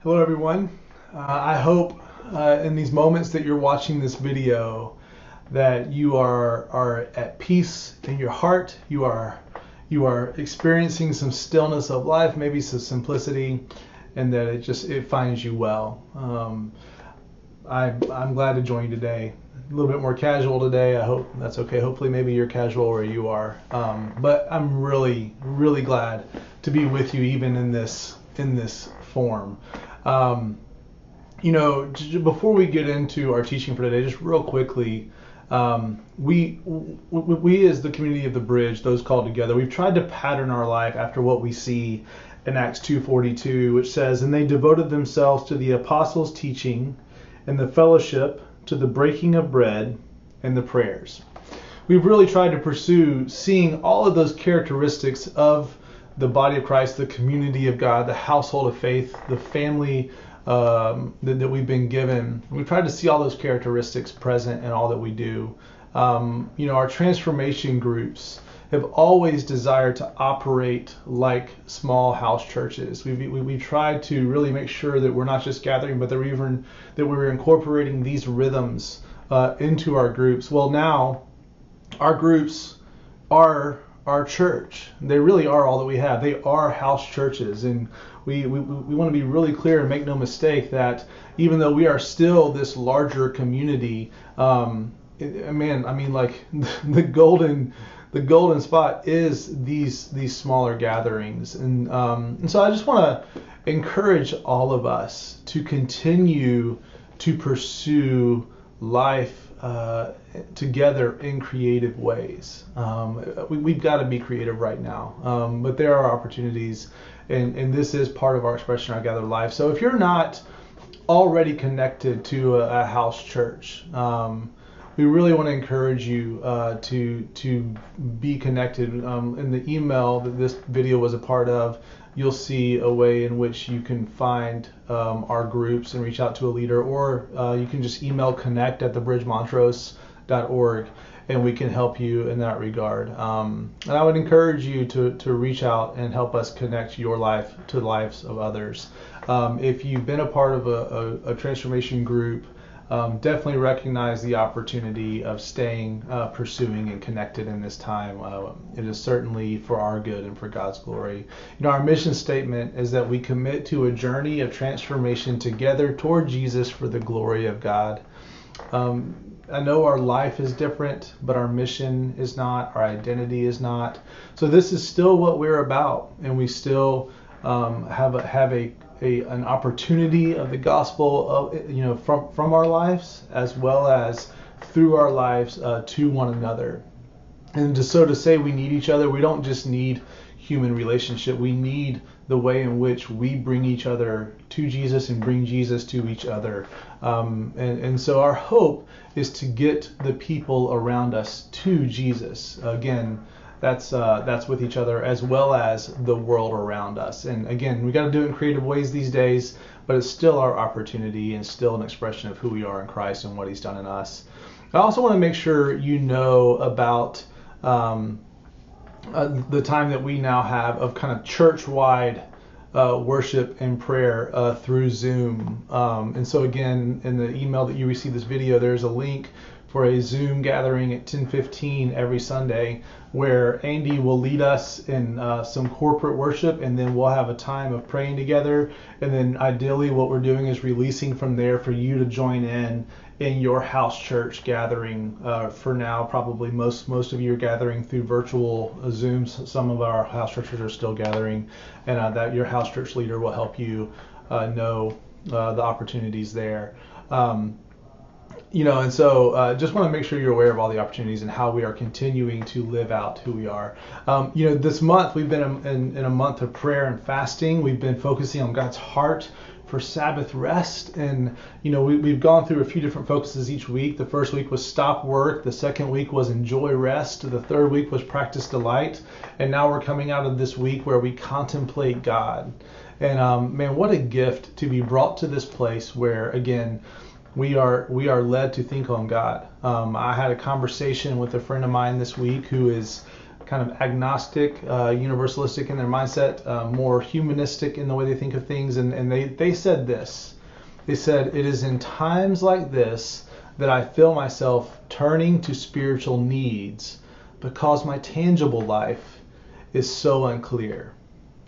Hello, everyone. Uh, I hope uh, in these moments that you're watching this video that you are are at peace in your heart. You are you are experiencing some stillness of life, maybe some simplicity, and that it just it finds you well. Um, I, I'm glad to join you today. A little bit more casual today. I hope that's okay. Hopefully, maybe you're casual where you are. Um, but I'm really, really glad to be with you, even in this in this form. Um, you know, before we get into our teaching for today, just real quickly, um, we, we, we as the community of the bridge, those called together, we've tried to pattern our life after what we see in Acts 2:42, which says, "And they devoted themselves to the apostles' teaching, and the fellowship, to the breaking of bread, and the prayers." We've really tried to pursue seeing all of those characteristics of the body of Christ, the community of God, the household of faith, the family um, that, that, we've been given. We try to see all those characteristics present in all that we do. Um, you know, our transformation groups have always desired to operate like small house churches. We've, we, we tried to really make sure that we're not just gathering, but that we're even that we're incorporating these rhythms uh, into our groups. Well, now our groups are our church. They really are all that we have. They are house churches. And we, we, we want to be really clear and make no mistake that even though we are still this larger community, um, it, man, I mean, like the golden the golden spot is these these smaller gatherings and um, and so I just want to encourage all of us to continue to pursue life uh, together in creative ways. Um, we, have got to be creative right now, um, but there are opportunities, and, and this is part of our expression, our gathered life. So if you're not already connected to a, a house church, um, we really want to encourage you uh, to to be connected. Um, in the email that this video was a part of, you'll see a way in which you can find um, our groups and reach out to a leader, or uh, you can just email connect at thebridgemontrose.org and we can help you in that regard. Um, and I would encourage you to, to reach out and help us connect your life to the lives of others. Um, if you've been a part of a, a, a transformation group, um, definitely recognize the opportunity of staying, uh, pursuing, and connected in this time. Uh, it is certainly for our good and for God's glory. You know, our mission statement is that we commit to a journey of transformation together toward Jesus for the glory of God. Um, I know our life is different, but our mission is not, our identity is not. So this is still what we're about, and we still um, have a, have a a, an opportunity of the gospel of you know from from our lives as well as through our lives uh, to one another. And to, so to say we need each other we don't just need human relationship. We need the way in which we bring each other to jesus and bring jesus to each other. Um, and, and so our hope is to get the people around us to jesus. Again that's uh, that's with each other as well as the world around us. And again, we got to do it in creative ways these days, but it's still our opportunity and still an expression of who we are in Christ and what He's done in us. I also want to make sure you know about um, uh, the time that we now have of kind of church-wide uh, worship and prayer uh, through Zoom. Um, and so again, in the email that you receive this video, there's a link for a Zoom gathering at 10:15 every Sunday, where Andy will lead us in uh, some corporate worship, and then we'll have a time of praying together. And then ideally, what we're doing is releasing from there for you to join in in your house church gathering. Uh, for now, probably most most of you are gathering through virtual Zooms. Some of our house churches are still gathering, and uh, that your house church leader will help you uh, know uh, the opportunities there. Um, you know, and so uh, just want to make sure you're aware of all the opportunities and how we are continuing to live out who we are. Um, you know, this month we've been in, in, a month of prayer and fasting. We've been focusing on God's heart for Sabbath rest, and you know, we, we've gone through a few different focuses each week. The first week was stop work. The second week was enjoy rest. The third week was practice delight, and now we're coming out of this week where we contemplate God. And um, man, what a gift to be brought to this place where again we are we are led to think on God. Um, I had a conversation with a friend of mine this week who is kind of agnostic, uh, universalistic in their mindset, uh, more humanistic in the way they think of things, and, and they, they said this. They said, It is in times like this that I feel myself turning to spiritual needs because my tangible life is so unclear.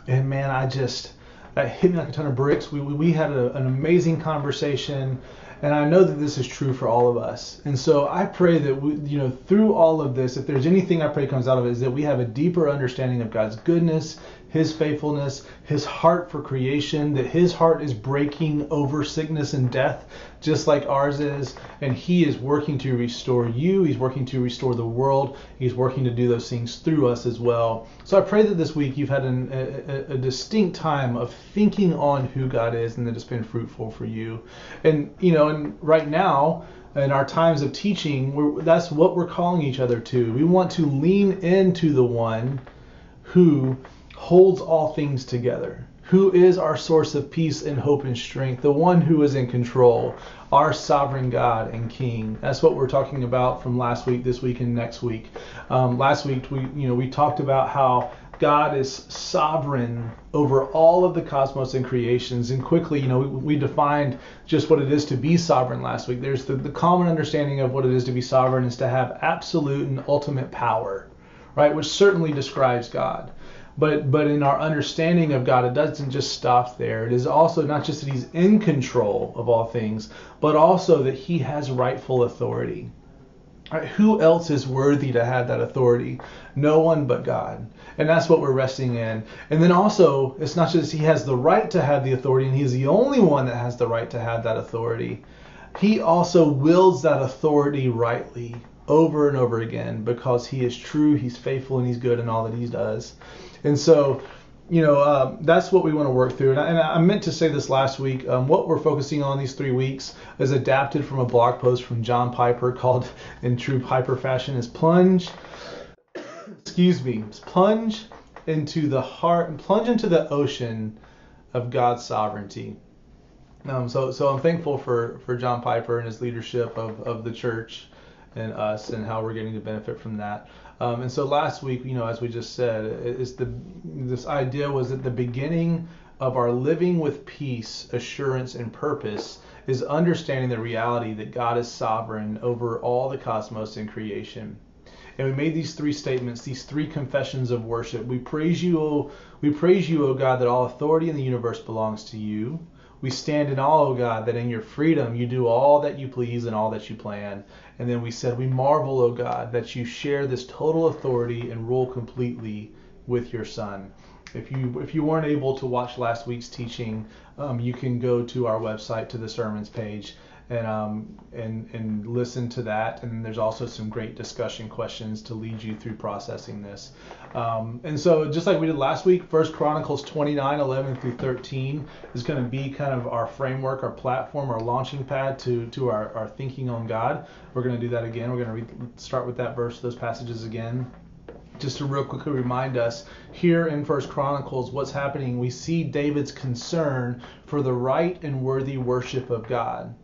And man, I just, that hit me like a ton of bricks. We, we had a, an amazing conversation and I know that this is true for all of us. And so I pray that we, you know, through all of this, if there's anything I pray comes out of it, is that we have a deeper understanding of God's goodness, His faithfulness, His heart for creation, that His heart is breaking over sickness and death, just like ours is, and He is working to restore you. He's working to restore the world. He's working to do those things through us as well. So I pray that this week you've had an, a, a distinct time of thinking on who God is, and that it's been fruitful for you. And you know and right now in our times of teaching, that's what we're calling each other to. We want to lean into the one who holds all things together, who is our source of peace and hope and strength, the one who is in control, our sovereign God and King. That's what we're talking about from last week, this week, and next week. Um, last week, we you know we talked about how God is sovereign over all of the cosmos and creations. And quickly, you know, we, we, defined just what it is to be sovereign last week. There's the, the common understanding of what it is to be sovereign is to have absolute and ultimate power, right? Which certainly describes God. But but in our understanding of God, it doesn't just stop there. It is also not just that He's in control of all things, but also that He has rightful authority. Right, who else is worthy to have that authority? No one but God. And that's what we're resting in. And then also, it's not just he has the right to have the authority and he's the only one that has the right to have that authority. He also wields that authority rightly over and over again because he is true, he's faithful, and he's good in all that he does. And so, you know, uh, that's what we want to work through. And I, and I, meant to say this last week. Um, what we're focusing on these three weeks is adapted from a blog post from John Piper called, in true Piper fashion, is plunge. excuse me, plunge into the heart, plunge into the ocean of God's sovereignty. Um, so, so I'm thankful for, for John Piper and his leadership of, of the church and us and how we're getting to benefit from that. Um, and so last week, you know, as we just said, is the this idea was that the beginning of our living with peace, assurance, and purpose is understanding the reality that God is sovereign over all the cosmos and creation. And we made these three statements, these three confessions of worship. We praise you, o, we praise you, O God, that all authority in the universe belongs to you. We stand in awe, O God, that in your freedom you do all that you please and all that you plan. And then we said, We marvel, O God, that you share this total authority and rule completely with your Son. If you if you weren't able to watch last week's teaching, um, you can go to our website to the sermons page and um, and and listen to that. And there's also some great discussion questions to lead you through processing this. Um, and so just like we did last week, First Chronicles 29, 11 through 13 is going to be kind of our framework, our platform, our launching pad to to our, our thinking on God. We're going to do that again. We're going to start with that verse, those passages again just to real quickly remind us here in first chronicles what's happening we see david's concern for the right and worthy worship of god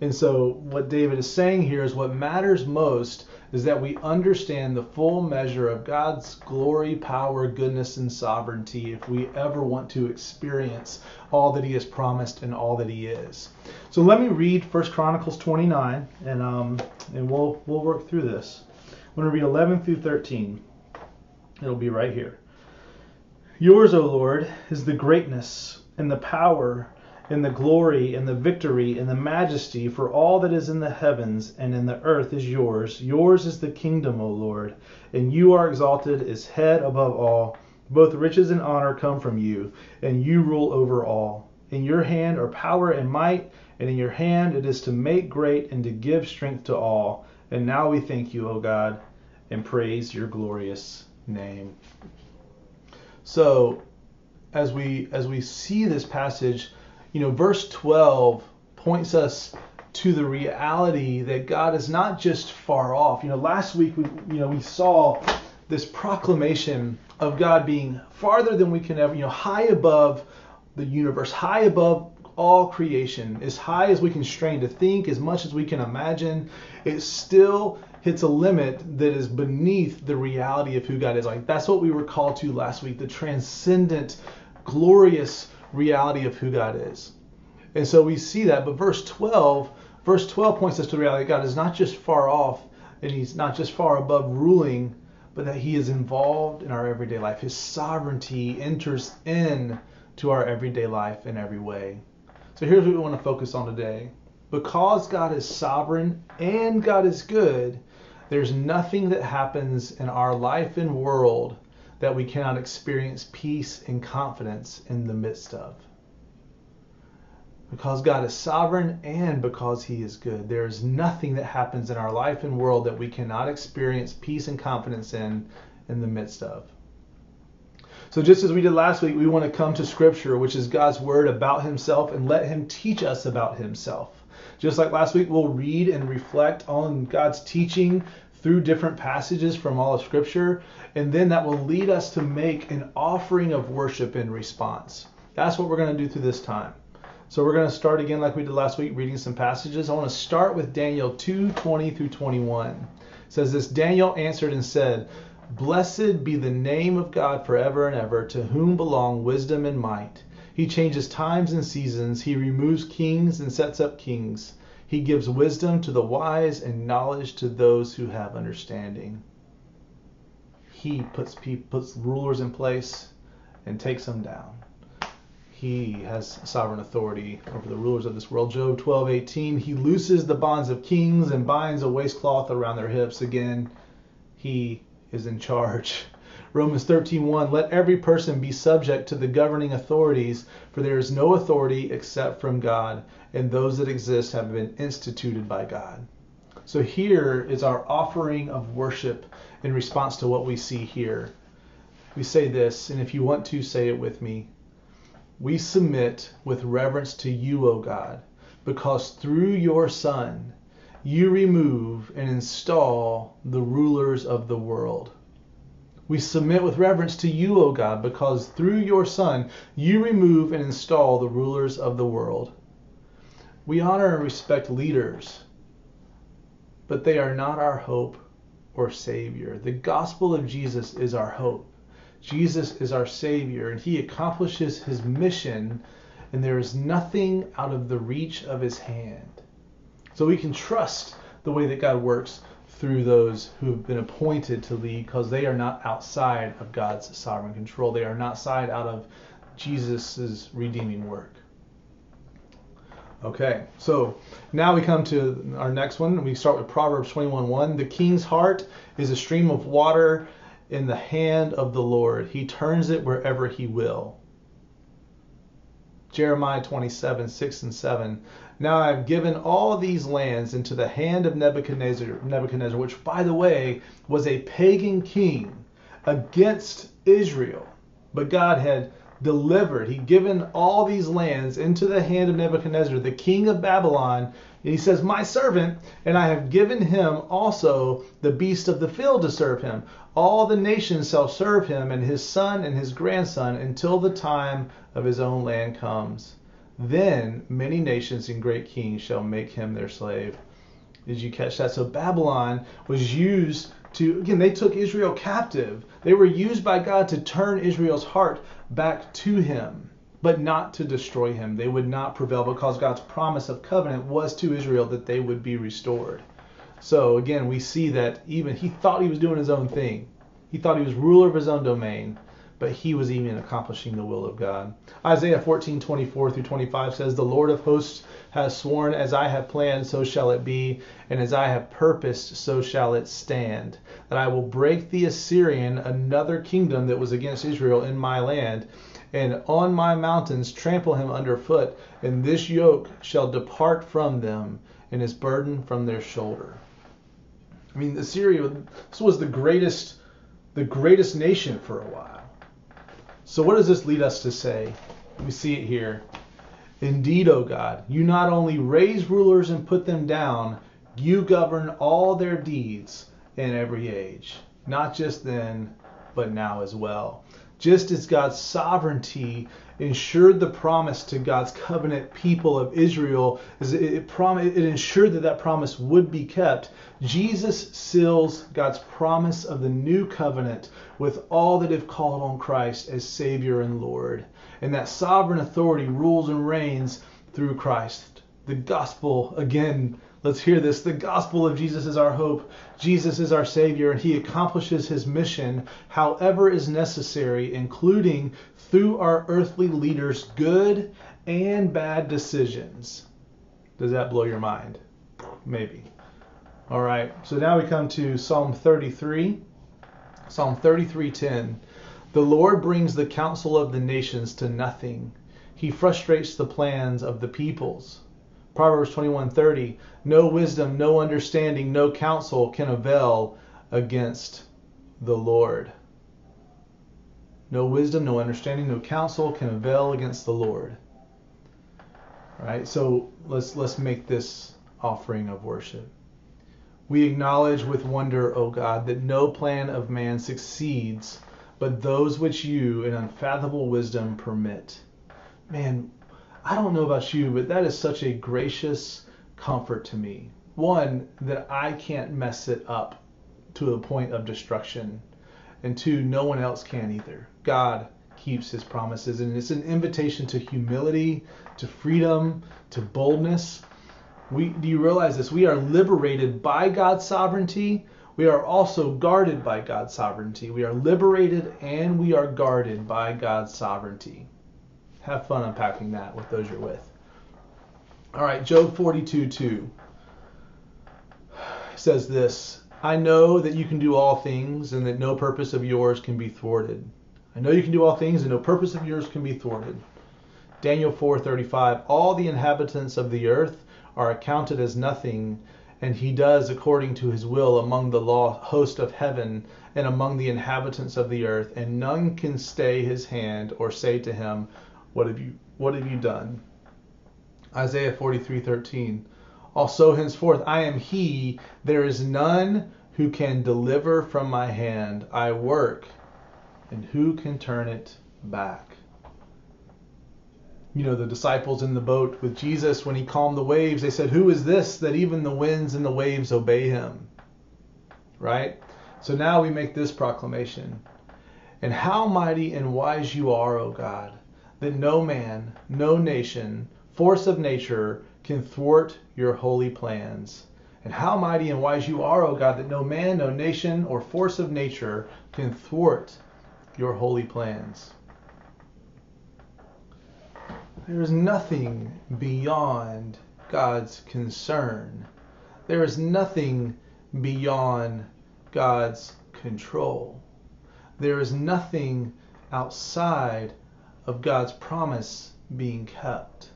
and so, what David is saying here is what matters most is that we understand the full measure of God's glory, power, goodness, and sovereignty if we ever want to experience all that He has promised and all that He is. So let me read 1 Chronicles 29, and um, and we'll we'll work through this. I'm going to read 11 through 13. It'll be right here. Yours, O Lord, is the greatness and the power in the glory and the victory and the majesty, for all that is in the heavens and in the earth is yours. Yours is the kingdom, O Lord, and you are exalted as head above all. Both riches and honor come from you, and you rule over all. In your hand are power and might, and in your hand it is to make great and to give strength to all. And now we thank you, O God, and praise your glorious name. So, as we as we see this passage, you know, verse 12 points us to the reality that God is not just far off. You know, last week we you know we saw this proclamation of God being farther than we can ever, you know, high above the universe, high above all creation, as high as we can strain to think, as much as we can imagine, it still hits a limit that is beneath the reality of who God is. Like that's what we were called to last week, the transcendent, glorious reality of who God is. And so we see that, but verse 12, verse 12 points us to the reality God is not just far off and he's not just far above ruling, but that he is involved in our everyday life. His sovereignty enters in to our everyday life in every way. So here's what we want to focus on today. Because God is sovereign and God is good, there's nothing that happens in our life and world that we cannot experience peace and confidence in the midst of because God is sovereign and because He is good. There is nothing that happens in our life and world that we cannot experience peace and confidence in in the midst of. So, just as we did last week, we want to come to Scripture, which is God's Word about Himself, and let Him teach us about Himself. Just like last week, we'll read and reflect on God's teaching through different passages from all of Scripture, and then that will lead us to make an offering of worship in response. That's what we're going to do through this time. So we're going to start again like we did last week, reading some passages. I want to start with Daniel 2 20 through 21. It says this Daniel answered and said, Blessed be the name of God forever and ever, to whom belong wisdom and might. He changes times and seasons, he removes kings and sets up kings. He gives wisdom to the wise and knowledge to those who have understanding. He puts, puts rulers in place and takes them down he has sovereign authority over the rulers of this world. Job 12:18, he looses the bonds of kings and binds a waistcloth around their hips. Again, he is in charge. Romans 13:1, let every person be subject to the governing authorities, for there is no authority except from God, and those that exist have been instituted by God. So here is our offering of worship in response to what we see here. We say this, and if you want to say it with me, we submit with reverence to you, O God, because through your Son you remove and install the rulers of the world. We submit with reverence to you, O God, because through your Son you remove and install the rulers of the world. We honor and respect leaders, but they are not our hope or Savior. The gospel of Jesus is our hope. Jesus is our Savior, and He accomplishes His mission, and there is nothing out of the reach of His hand. So we can trust the way that God works through those who have been appointed to lead because they are not outside of God's sovereign control. They are not side out of Jesus' redeeming work. Okay, so now we come to our next one. We start with Proverbs 21:1. The king's heart is a stream of water in the hand of the Lord. He turns it wherever he will. Jeremiah 27, 6 and 7. Now I have given all these lands into the hand of Nebuchadnezzar, Nebuchadnezzar, which, by the way, was a pagan king against Israel. But God had delivered, He'd given all these lands into the hand of Nebuchadnezzar, the king of Babylon, he says, My servant, and I have given him also the beast of the field to serve him. All the nations shall serve him, and his son and his grandson, until the time of his own land comes. Then many nations and great kings shall make him their slave. Did you catch that? So Babylon was used to, again, they took Israel captive. They were used by God to turn Israel's heart back to him but not to destroy him. They would not prevail because God's promise of covenant was to Israel that they would be restored. So again, we see that even he thought he was doing his own thing. He thought he was ruler of his own domain, but he was even accomplishing the will of God. Isaiah 14, 24 through 25 says, The Lord of hosts has sworn, as I have planned, so shall it be, and as I have purposed, so shall it stand. That I will break the Assyrian, another kingdom that was against Israel in my land and on my mountains trample him underfoot, and this yoke shall depart from them, and his burden from their shoulder. I mean, Assyria, this was the greatest, the greatest nation for a while. So what does this lead us to say? We see it here. Indeed, O God, you not only raise rulers and put them down, you govern all their deeds in every age, not just then, but now as well just as God's sovereignty ensured the promise to God's covenant people of Israel. It, it, prom- it ensured that that promise would be kept. Jesus seals God's promise of the new covenant with all that have called on Christ as Savior and Lord. And that sovereign authority rules and reigns through Christ. The gospel, again, let's hear this. The gospel of Jesus is our hope. Jesus is our Savior, and He accomplishes His mission however is necessary, including through our earthly leaders' good and bad decisions. Does that blow your mind? Maybe. All right, so now we come to Psalm 33. Psalm 33:10. The Lord brings the counsel of the nations to nothing. He frustrates the plans of the peoples. Proverbs 21:30. No wisdom, no understanding, no counsel can avail against the Lord. No wisdom, no understanding, no counsel can avail against the Lord. All right, so let's let's make this offering of worship. We acknowledge with wonder, O God, that no plan of man succeeds, but those which you in unfathomable wisdom permit. Man, I don't know about you, but that is such a gracious comfort to me. One, that I can't mess it up to a point of destruction and two, no one else can either. God keeps his promises, and it's an invitation to humility, to freedom, to boldness. We, do you realize this? We are liberated by God's sovereignty. We are also guarded by God's sovereignty. We are liberated and we are guarded by God's sovereignty. Have fun unpacking that with those you're with. All right, Job 42 2 says this I know that you can do all things and that no purpose of yours can be thwarted. I know you can do all things and no purpose of yours can be thwarted. Daniel 4:35 All the inhabitants of the earth are accounted as nothing and he does according to his will among the law host of heaven and among the inhabitants of the earth and none can stay his hand or say to him what have you what have you done Isaiah 43:13 also henceforth I am he, there is none who can deliver from my hand. I work, and who can turn it back? You know, the disciples in the boat with Jesus, when he calmed the waves, they said, Who is this that even the winds and the waves obey him? Right? So now we make this proclamation. And how mighty and wise you are, O God, that no man, no nation, force of nature can thwart your holy plans. And how mighty and wise you are, O God, that no man, no nation, or force of nature can thwart your holy plans. There is nothing beyond God's concern. There is nothing beyond God's control. There is nothing outside of God's promise being kept.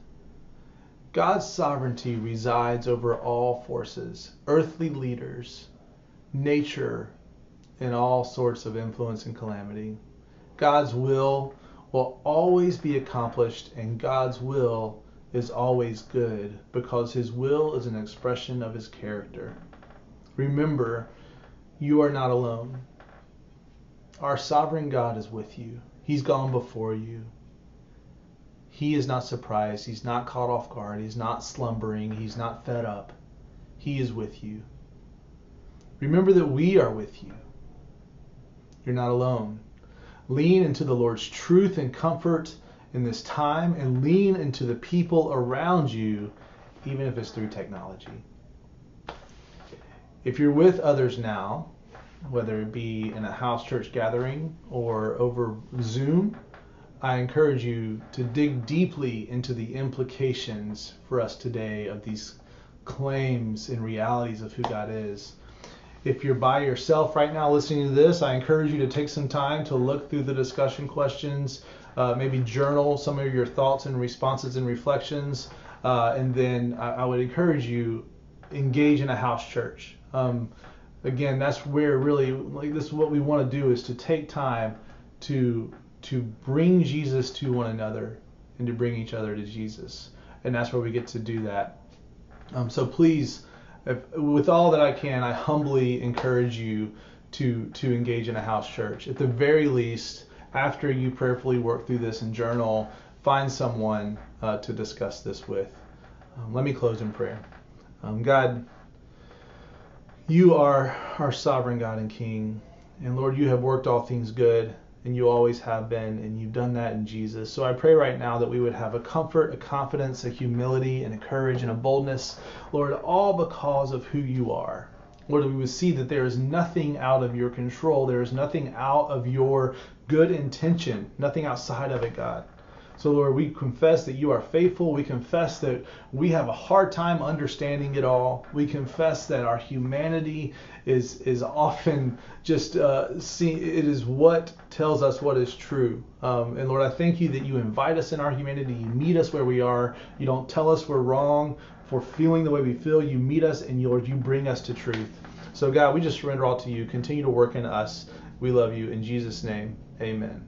God's sovereignty resides over all forces, earthly leaders, nature, and all sorts of influence and calamity. God's will will always be accomplished, and God's will is always good because His will is an expression of His character. Remember, you are not alone. Our sovereign God is with you, He's gone before you. He is not surprised. He's not caught off guard. He's not slumbering. He's not fed up. He is with you. Remember that we are with you. You're not alone. Lean into the Lord's truth and comfort in this time and lean into the people around you, even if it's through technology. If you're with others now, whether it be in a house church gathering or over Zoom, I encourage you to dig deeply into the implications for us today of these claims and realities of who God is. If you're by yourself right now listening to this, I encourage you to take some time to look through the discussion questions, uh, maybe journal some of your thoughts and responses and reflections, uh, and then I, I, would encourage you engage in a house church. Um, again, that's where really like this is what we want to do is to take time to to bring Jesus to one another and to bring each other to Jesus. And that's where we get to do that. Um, so please, if, with all that I can, I humbly encourage you to to engage in a house church. At the very least, after you prayerfully work through this and journal, find someone uh, to discuss this with. Um, let me close in prayer. Um, God, you are our sovereign God and King. And Lord, you have worked all things good, and you always have been, and you've done that in Jesus. So I pray right now that we would have a comfort, a confidence, a humility, and a courage, and a boldness, Lord, all because of who you are. Lord, we would see that there is nothing out of your control. There is nothing out of your good intention, nothing outside of it, God. So, Lord, we confess that you are faithful. We confess that we have a hard time understanding it all. We confess that our humanity is is often just uh, see, it is what tells us what is true. Um, and Lord, I thank you that you invite us in our humanity. You meet us where we are. You don't tell us we're wrong for feeling the way we feel. You meet us, and Lord, you bring us to truth. So, God, we just surrender all to you. Continue to work in us. We love you. In Jesus' name, amen.